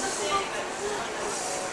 バイバイ。